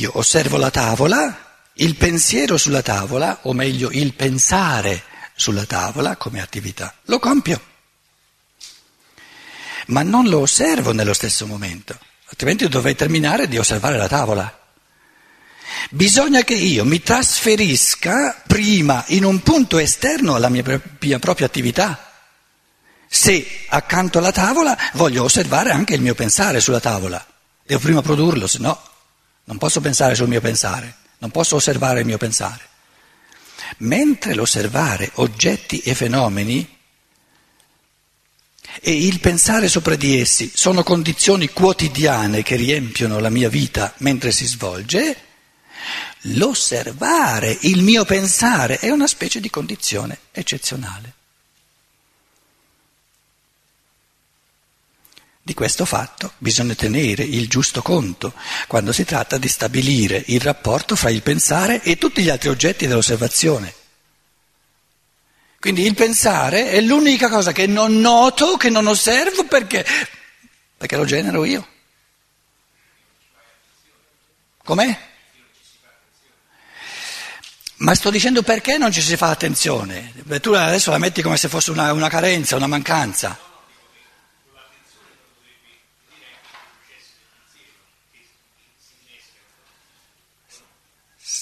Io osservo la tavola, il pensiero sulla tavola, o meglio il pensare sulla tavola come attività, lo compio, ma non lo osservo nello stesso momento, altrimenti dovrei terminare di osservare la tavola. Bisogna che io mi trasferisca prima in un punto esterno alla mia, mia propria attività. Se accanto alla tavola voglio osservare anche il mio pensare sulla tavola, devo prima produrlo, se no non posso pensare sul mio pensare, non posso osservare il mio pensare. Mentre l'osservare oggetti e fenomeni e il pensare sopra di essi sono condizioni quotidiane che riempiono la mia vita mentre si svolge, l'osservare il mio pensare è una specie di condizione eccezionale. Di questo fatto bisogna tenere il giusto conto quando si tratta di stabilire il rapporto fra il pensare e tutti gli altri oggetti dell'osservazione. Quindi il pensare è l'unica cosa che non noto, che non osservo perché, perché lo genero io. Com'è? Ma sto dicendo perché non ci si fa attenzione? Tu adesso la metti come se fosse una, una carenza, una mancanza.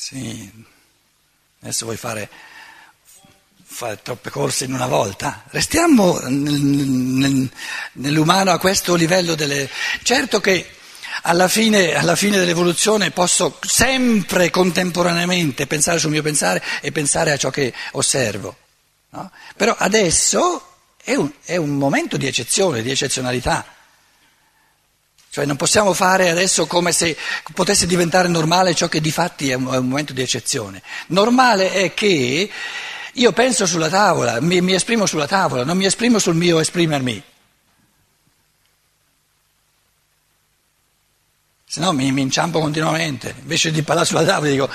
Sì, adesso vuoi fare, fare troppe corse in una volta. Restiamo nel, nel, nell'umano a questo livello delle... Certo che alla fine, alla fine, dell'evoluzione posso sempre contemporaneamente pensare sul mio pensare e pensare a ciò che osservo. No? Però adesso è un, è un momento di eccezione, di eccezionalità. Cioè non possiamo fare adesso come se potesse diventare normale ciò che di fatti è un, è un momento di eccezione. Normale è che io penso sulla tavola, mi, mi esprimo sulla tavola, non mi esprimo sul mio esprimermi. Se no mi, mi inciampo continuamente, invece di parlare sulla tavola dico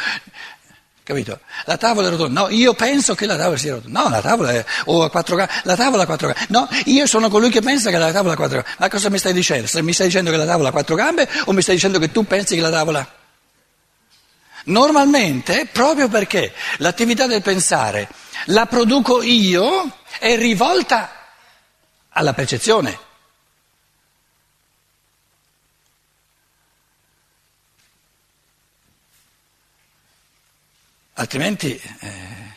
Capito? La tavola è rotonda. No, io penso che la tavola sia rotonda. No, la tavola è o a quattro gambe. La tavola ha quattro gambe. No, io sono colui che pensa che la tavola ha quattro gambe. Ma cosa mi stai dicendo? Mi stai dicendo che la tavola ha quattro gambe o mi stai dicendo che tu pensi che la tavola... Normalmente, proprio perché l'attività del pensare la produco io, è rivolta alla percezione. Altrimenti eh,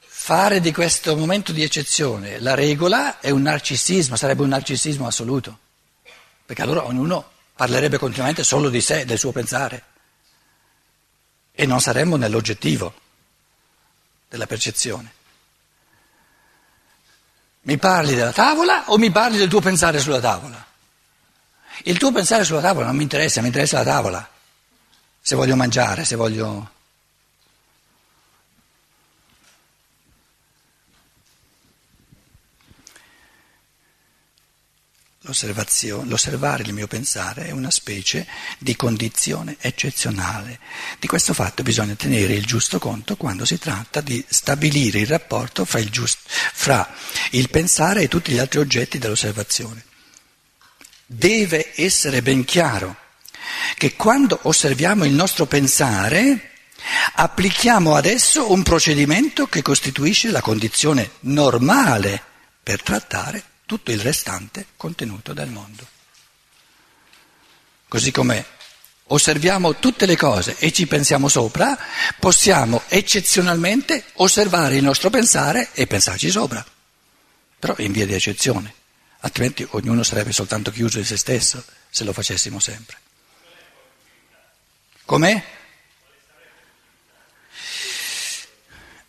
fare di questo momento di eccezione la regola è un narcisismo, sarebbe un narcisismo assoluto, perché allora ognuno parlerebbe continuamente solo di sé, del suo pensare, e non saremmo nell'oggettivo della percezione. Mi parli della tavola o mi parli del tuo pensare sulla tavola? Il tuo pensare sulla tavola non mi interessa, mi interessa la tavola. Se voglio mangiare, se voglio L'osservare il mio pensare è una specie di condizione eccezionale. Di questo fatto bisogna tenere il giusto conto quando si tratta di stabilire il rapporto fra il, giust- fra il pensare e tutti gli altri oggetti dell'osservazione. Deve essere ben chiaro che quando osserviamo il nostro pensare applichiamo adesso un procedimento che costituisce la condizione normale per trattare tutto il restante contenuto del mondo. Così come osserviamo tutte le cose e ci pensiamo sopra, possiamo eccezionalmente osservare il nostro pensare e pensarci sopra, però in via di eccezione, altrimenti ognuno sarebbe soltanto chiuso in se stesso se lo facessimo sempre. Com'è?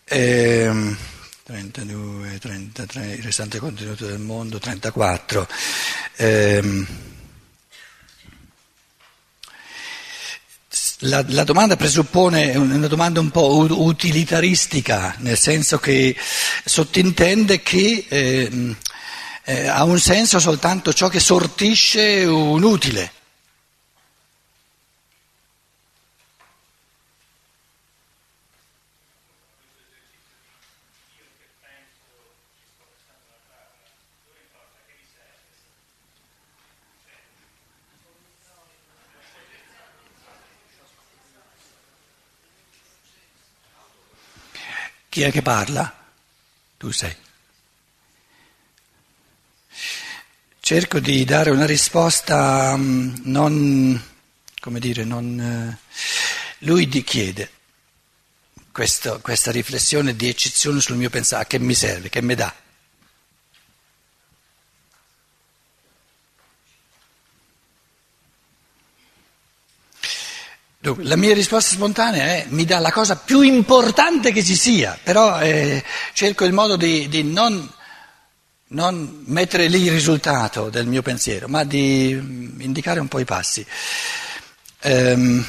Ehm... 32, 33, il restante contenuto del mondo, 34. Eh, la, la, domanda presuppone una domanda un po' utilitaristica, nel senso che sottintende che eh, eh, ha un senso soltanto ciò che sortisce un utile. Chi è che parla? Tu sei. Cerco di dare una risposta mm, non, come dire, non... Eh, lui ti chiede questo, questa riflessione di eccezione sul mio pensare, che mi serve, che mi dà. Dunque, la mia risposta spontanea è mi dà la cosa più importante che ci sia, però eh, cerco il modo di, di non non mettere lì il risultato del mio pensiero, ma di indicare un po' i passi. Um,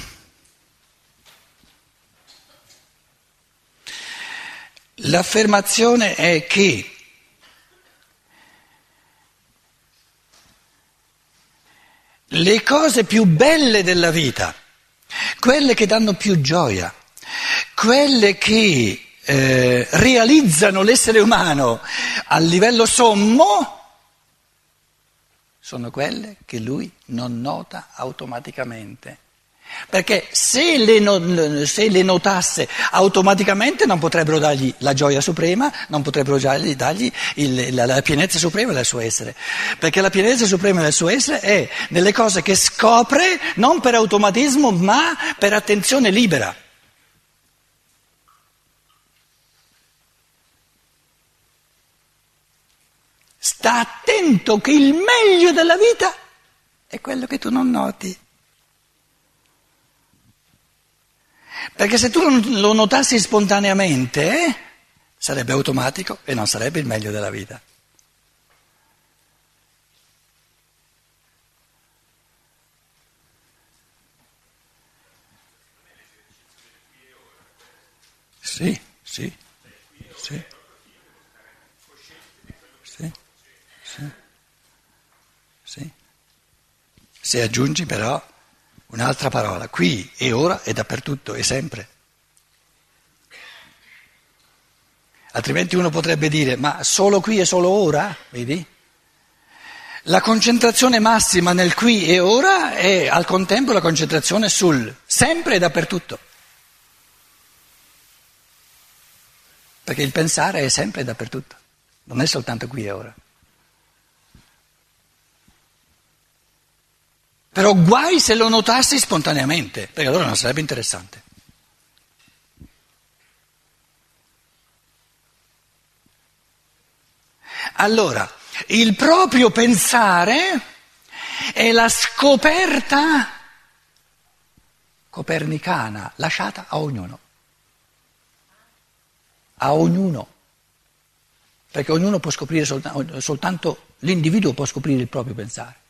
l'affermazione è che le cose più belle della vita, quelle che danno più gioia, quelle che eh, realizzano l'essere umano a livello sommo sono quelle che lui non nota automaticamente. Perché se le, se le, notasse automaticamente non potrebbero dargli la gioia suprema, non potrebbero dargli il, la, la, pienezza suprema del suo essere. Perché la pienezza suprema del suo essere è nelle cose che scopre non per automatismo ma per attenzione libera. Sta attento che il meglio della vita è quello che tu non noti. Perché se tu lo notassi spontaneamente, eh, sarebbe automatico e non sarebbe il meglio della vita. Sì, sì, sì. Sì. Sì. Sì. Se aggiungi però un'altra parola, qui e ora e dappertutto e sempre. Altrimenti uno potrebbe dire, ma solo qui e solo ora? Vedi? La concentrazione massima nel qui e ora è al contempo la concentrazione sul sempre e dappertutto. Perché il pensare è sempre e dappertutto, non è soltanto qui e ora. Però guai se lo notassi spontaneamente, perché allora non sarebbe interessante. Allora, il proprio pensare è la scoperta copernicana lasciata a ognuno. A ognuno. Perché ognuno può scoprire soltanto, soltanto l'individuo può scoprire il proprio pensare.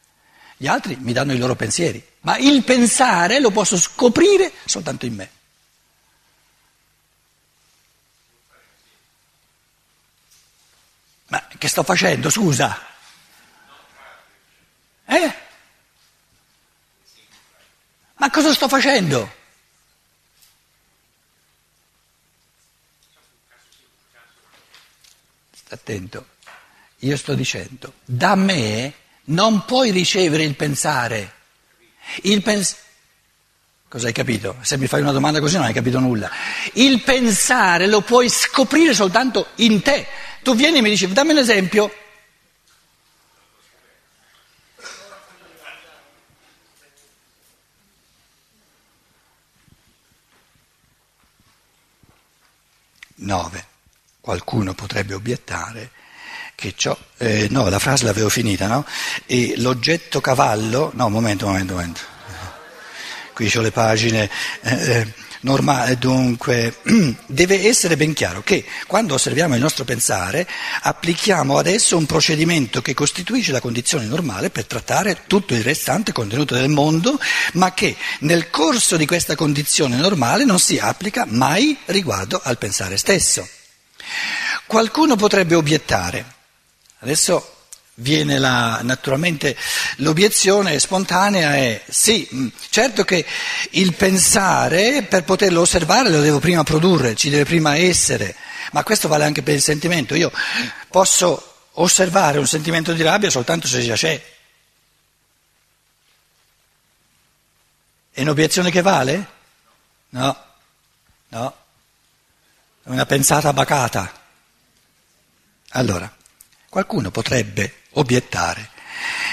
Gli altri mi danno i loro pensieri, ma il pensare lo posso scoprire soltanto in me. Ma che sto facendo, scusa? Eh? Ma cosa sto facendo? Sta attento, io sto dicendo, da me non puoi ricevere il pensare. Il pens- Cosa hai capito? Se mi fai una domanda così non hai capito nulla. Il pensare lo puoi scoprire soltanto in te. Tu vieni e mi dici, dammi un esempio. Nove. Qualcuno potrebbe obiettare che ciò, eh, no, la frase l'avevo finita, no? E l'oggetto cavallo, no, momento, momento, momento. Qui ho le pagine eh, eh normali, dunque deve essere ben chiaro che quando osserviamo il nostro pensare applichiamo adesso un procedimento che costituisce la condizione normale per trattare tutto il restante contenuto del mondo, ma che nel corso di questa condizione normale non si applica mai riguardo al pensare stesso. Qualcuno potrebbe obiettare, Adesso viene la, naturalmente l'obiezione spontanea è sì, mm, certo che il pensare per poterlo osservare lo devo prima produrre, ci deve prima essere, ma questo vale anche per il sentimento. Io posso osservare un sentimento di rabbia soltanto se già c'è. È un'obiezione che vale? No, no. una pensata bacata. Allora, qualcuno potrebbe obiettare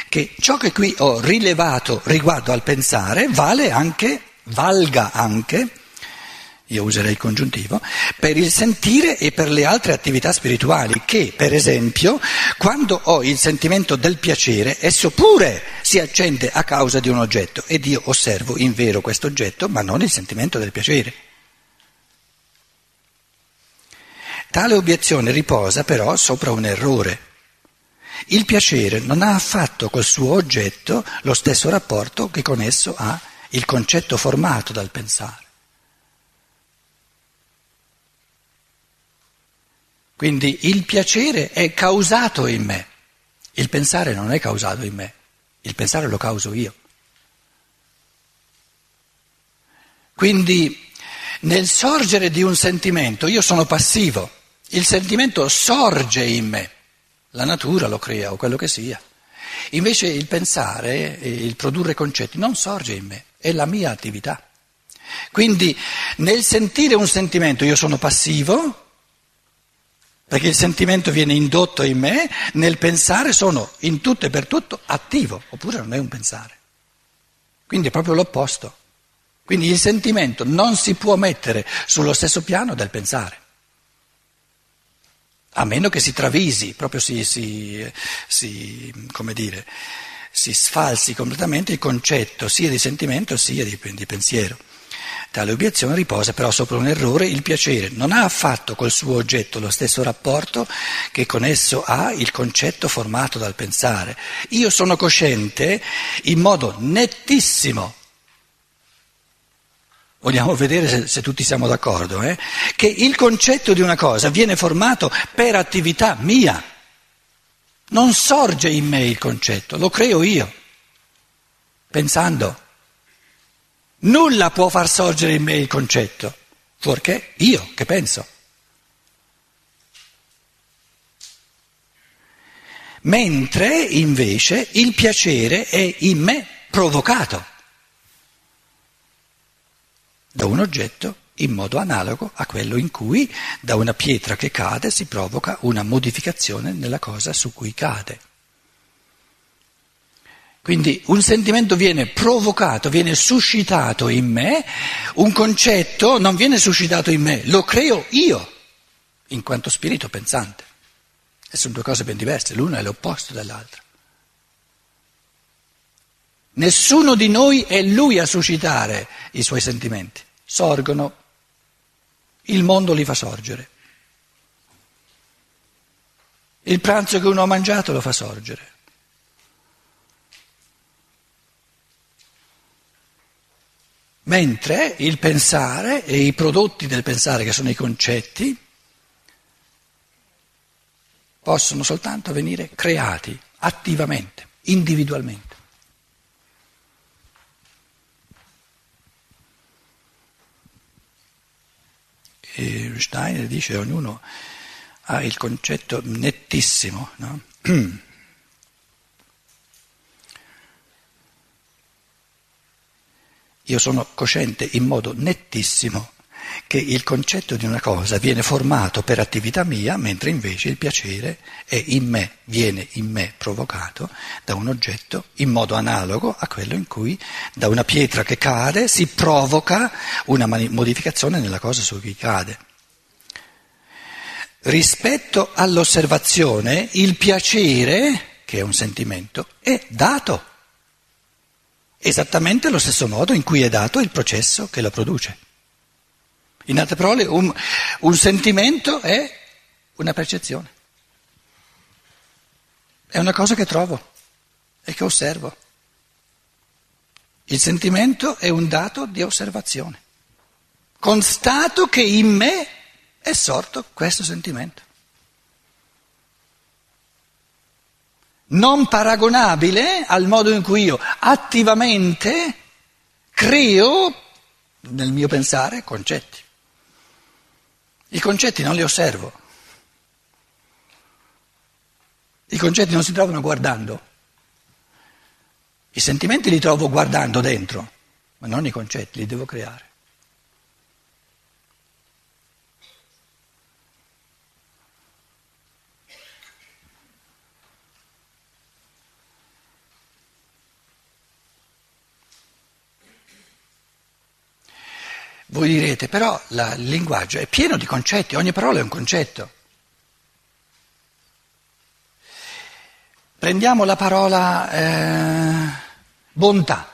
che ciò che qui ho rilevato riguardo al pensare vale anche, valga anche, io userei il congiuntivo, per il sentire e per le altre attività spirituali, che per esempio quando ho il sentimento del piacere, esso pure si accende a causa di un oggetto ed io osservo in vero questo oggetto, ma non il sentimento del piacere. Tale obiezione riposa però sopra un errore. Il piacere non ha affatto col suo oggetto lo stesso rapporto che con esso ha il concetto formato dal pensare. Quindi il piacere è causato in me, il pensare non è causato in me, il pensare lo causo io. Quindi nel sorgere di un sentimento io sono passivo, il sentimento sorge in me, la natura lo crea o quello che sia. Invece il pensare, il produrre concetti non sorge in me, è la mia attività. Quindi nel sentire un sentimento io sono passivo, perché il sentimento viene indotto in me, nel pensare sono in tutto e per tutto attivo, oppure non è un pensare. Quindi è proprio l'opposto. Quindi il sentimento non si può mettere sullo stesso piano del pensare, a meno che si travisi, proprio si, si, si, dire, si sfalsi completamente il concetto sia di sentimento sia di, di pensiero. Tale obiezione riposa però sopra un errore, il piacere non ha affatto col suo oggetto lo stesso rapporto che con esso ha il concetto formato dal pensare. Io sono cosciente in modo nettissimo, vogliamo vedere se, se tutti siamo d'accordo, eh? che il concetto di una cosa viene formato per attività mia, non sorge in me il concetto, lo creo io, pensando. Nulla può far sorgere in me il concetto, fuorché io che penso. Mentre invece il piacere è in me provocato da un oggetto in modo analogo a quello in cui da una pietra che cade si provoca una modificazione nella cosa su cui cade. Quindi un sentimento viene provocato, viene suscitato in me, un concetto non viene suscitato in me, lo creo io, in quanto spirito pensante. E sono due cose ben diverse, l'una è l'opposto dell'altra. Nessuno di noi è lui a suscitare i suoi sentimenti, sorgono, il mondo li fa sorgere. Il pranzo che uno ha mangiato lo fa sorgere. Mentre il pensare e i prodotti del pensare, che sono i concetti, possono soltanto venire creati attivamente, individualmente. Steiner dice ognuno ha il concetto nettissimo. No? Io sono cosciente in modo nettissimo che il concetto di una cosa viene formato per attività mia, mentre invece il piacere è in me, viene in me provocato da un oggetto in modo analogo a quello in cui da una pietra che cade si provoca una modificazione nella cosa su cui cade. Rispetto all'osservazione, il piacere, che è un sentimento, è dato esattamente allo stesso modo in cui è dato il processo che lo produce. In altre parole, un, un sentimento è una percezione, è una cosa che trovo e che osservo. Il sentimento è un dato di osservazione. Constato che in me è sorto questo sentimento. non paragonabile al modo in cui io attivamente creo nel mio pensare concetti. I concetti non li osservo. I concetti non si trovano guardando. I sentimenti li trovo guardando dentro, ma non i concetti, li devo creare. Voi direte, però la, il linguaggio è pieno di concetti, ogni parola è un concetto. Prendiamo la parola eh, bontà.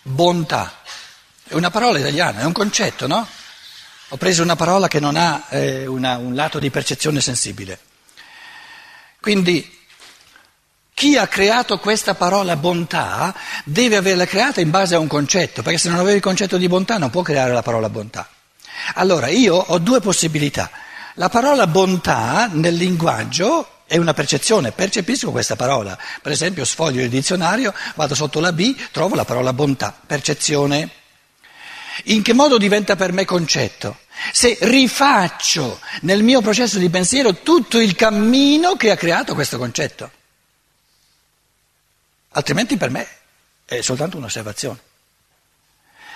Bontà. È una parola italiana, è un concetto, no? Ho preso una parola che non ha eh, una, un lato di percezione sensibile. Quindi chi ha creato questa parola bontà deve averla creata in base a un concetto, perché se non avevi il concetto di bontà non può creare la parola bontà. Allora io ho due possibilità. La parola bontà nel linguaggio è una percezione, percepisco questa parola. Per esempio sfoglio il dizionario, vado sotto la B, trovo la parola bontà, percezione. In che modo diventa per me concetto? Se rifaccio nel mio processo di pensiero tutto il cammino che ha creato questo concetto altrimenti per me è soltanto un'osservazione.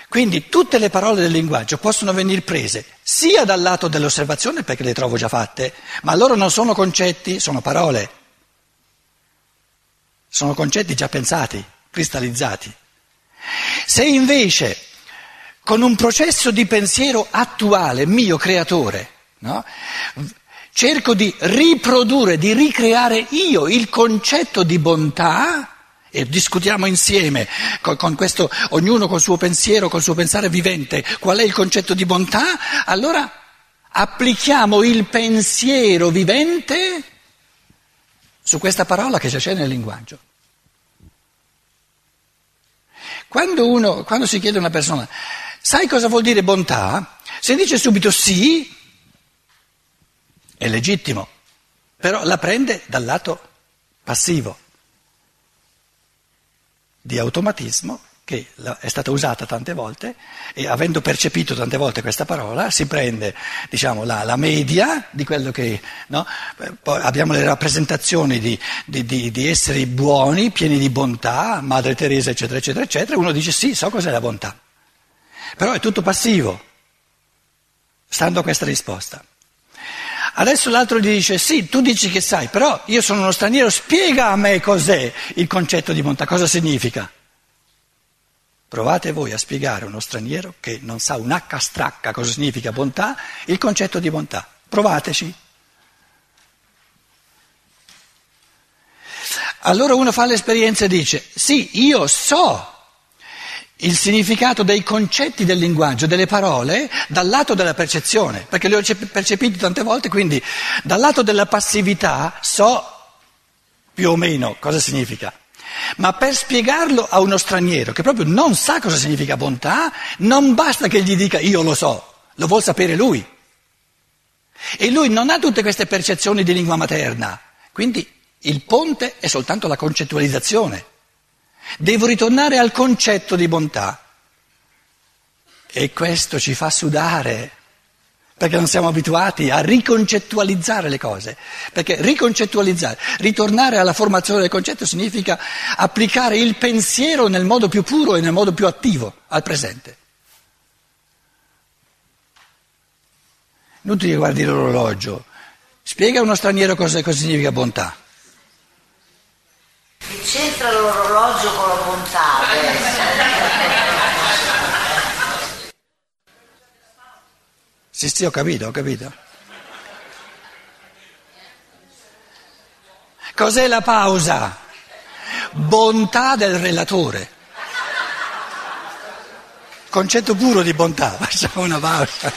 Quindi tutte le parole del linguaggio possono venire prese sia dal lato dell'osservazione perché le trovo già fatte, ma loro non sono concetti, sono parole. Sono concetti già pensati, cristallizzati. Se invece con un processo di pensiero attuale, mio creatore, no, cerco di riprodurre, di ricreare io il concetto di bontà, e discutiamo insieme con, con questo, ognuno col suo pensiero, col suo pensare vivente, qual è il concetto di bontà, allora applichiamo il pensiero vivente su questa parola che c'è nel linguaggio. Quando, uno, quando si chiede a una persona, sai cosa vuol dire bontà? Se dice subito sì, è legittimo, però la prende dal lato passivo di automatismo che è stata usata tante volte e avendo percepito tante volte questa parola si prende diciamo, la, la, media di quello che no? abbiamo le rappresentazioni di, di, di, di, esseri buoni, pieni di bontà, Madre Teresa eccetera eccetera eccetera, uno dice sì, so cos'è la bontà, però è tutto passivo, stando a questa risposta. Adesso l'altro gli dice sì, tu dici che sai, però io sono uno straniero, spiega a me cos'è il concetto di bontà, cosa significa. Provate voi a spiegare a uno straniero che non sa un H stracca cosa significa bontà, il concetto di bontà. Provateci. Allora uno fa l'esperienza e dice, sì, io so il significato dei concetti del linguaggio, delle parole, dal lato della percezione, perché li ho percepiti tante volte, quindi dal lato della passività so più o meno cosa significa. Ma per spiegarlo a uno straniero che proprio non sa cosa significa bontà, non basta che gli dica io lo so, lo vuol sapere lui. E lui non ha tutte queste percezioni di lingua materna, quindi il ponte è soltanto la concettualizzazione. Devo ritornare al concetto di bontà. E questo ci fa sudare, perché non siamo abituati a riconcettualizzare le cose. Perché riconcettualizzare, ritornare alla formazione del concetto significa applicare il pensiero nel modo più puro e nel modo più attivo al presente. Non ti guardi l'orologio, spiega a uno straniero cosa, cosa significa bontà. C'entra l'orologio con la bontà Sì, sì, ho capito, ho capito. Cos'è la pausa? Bontà del relatore. Concetto puro di bontà, facciamo una pausa.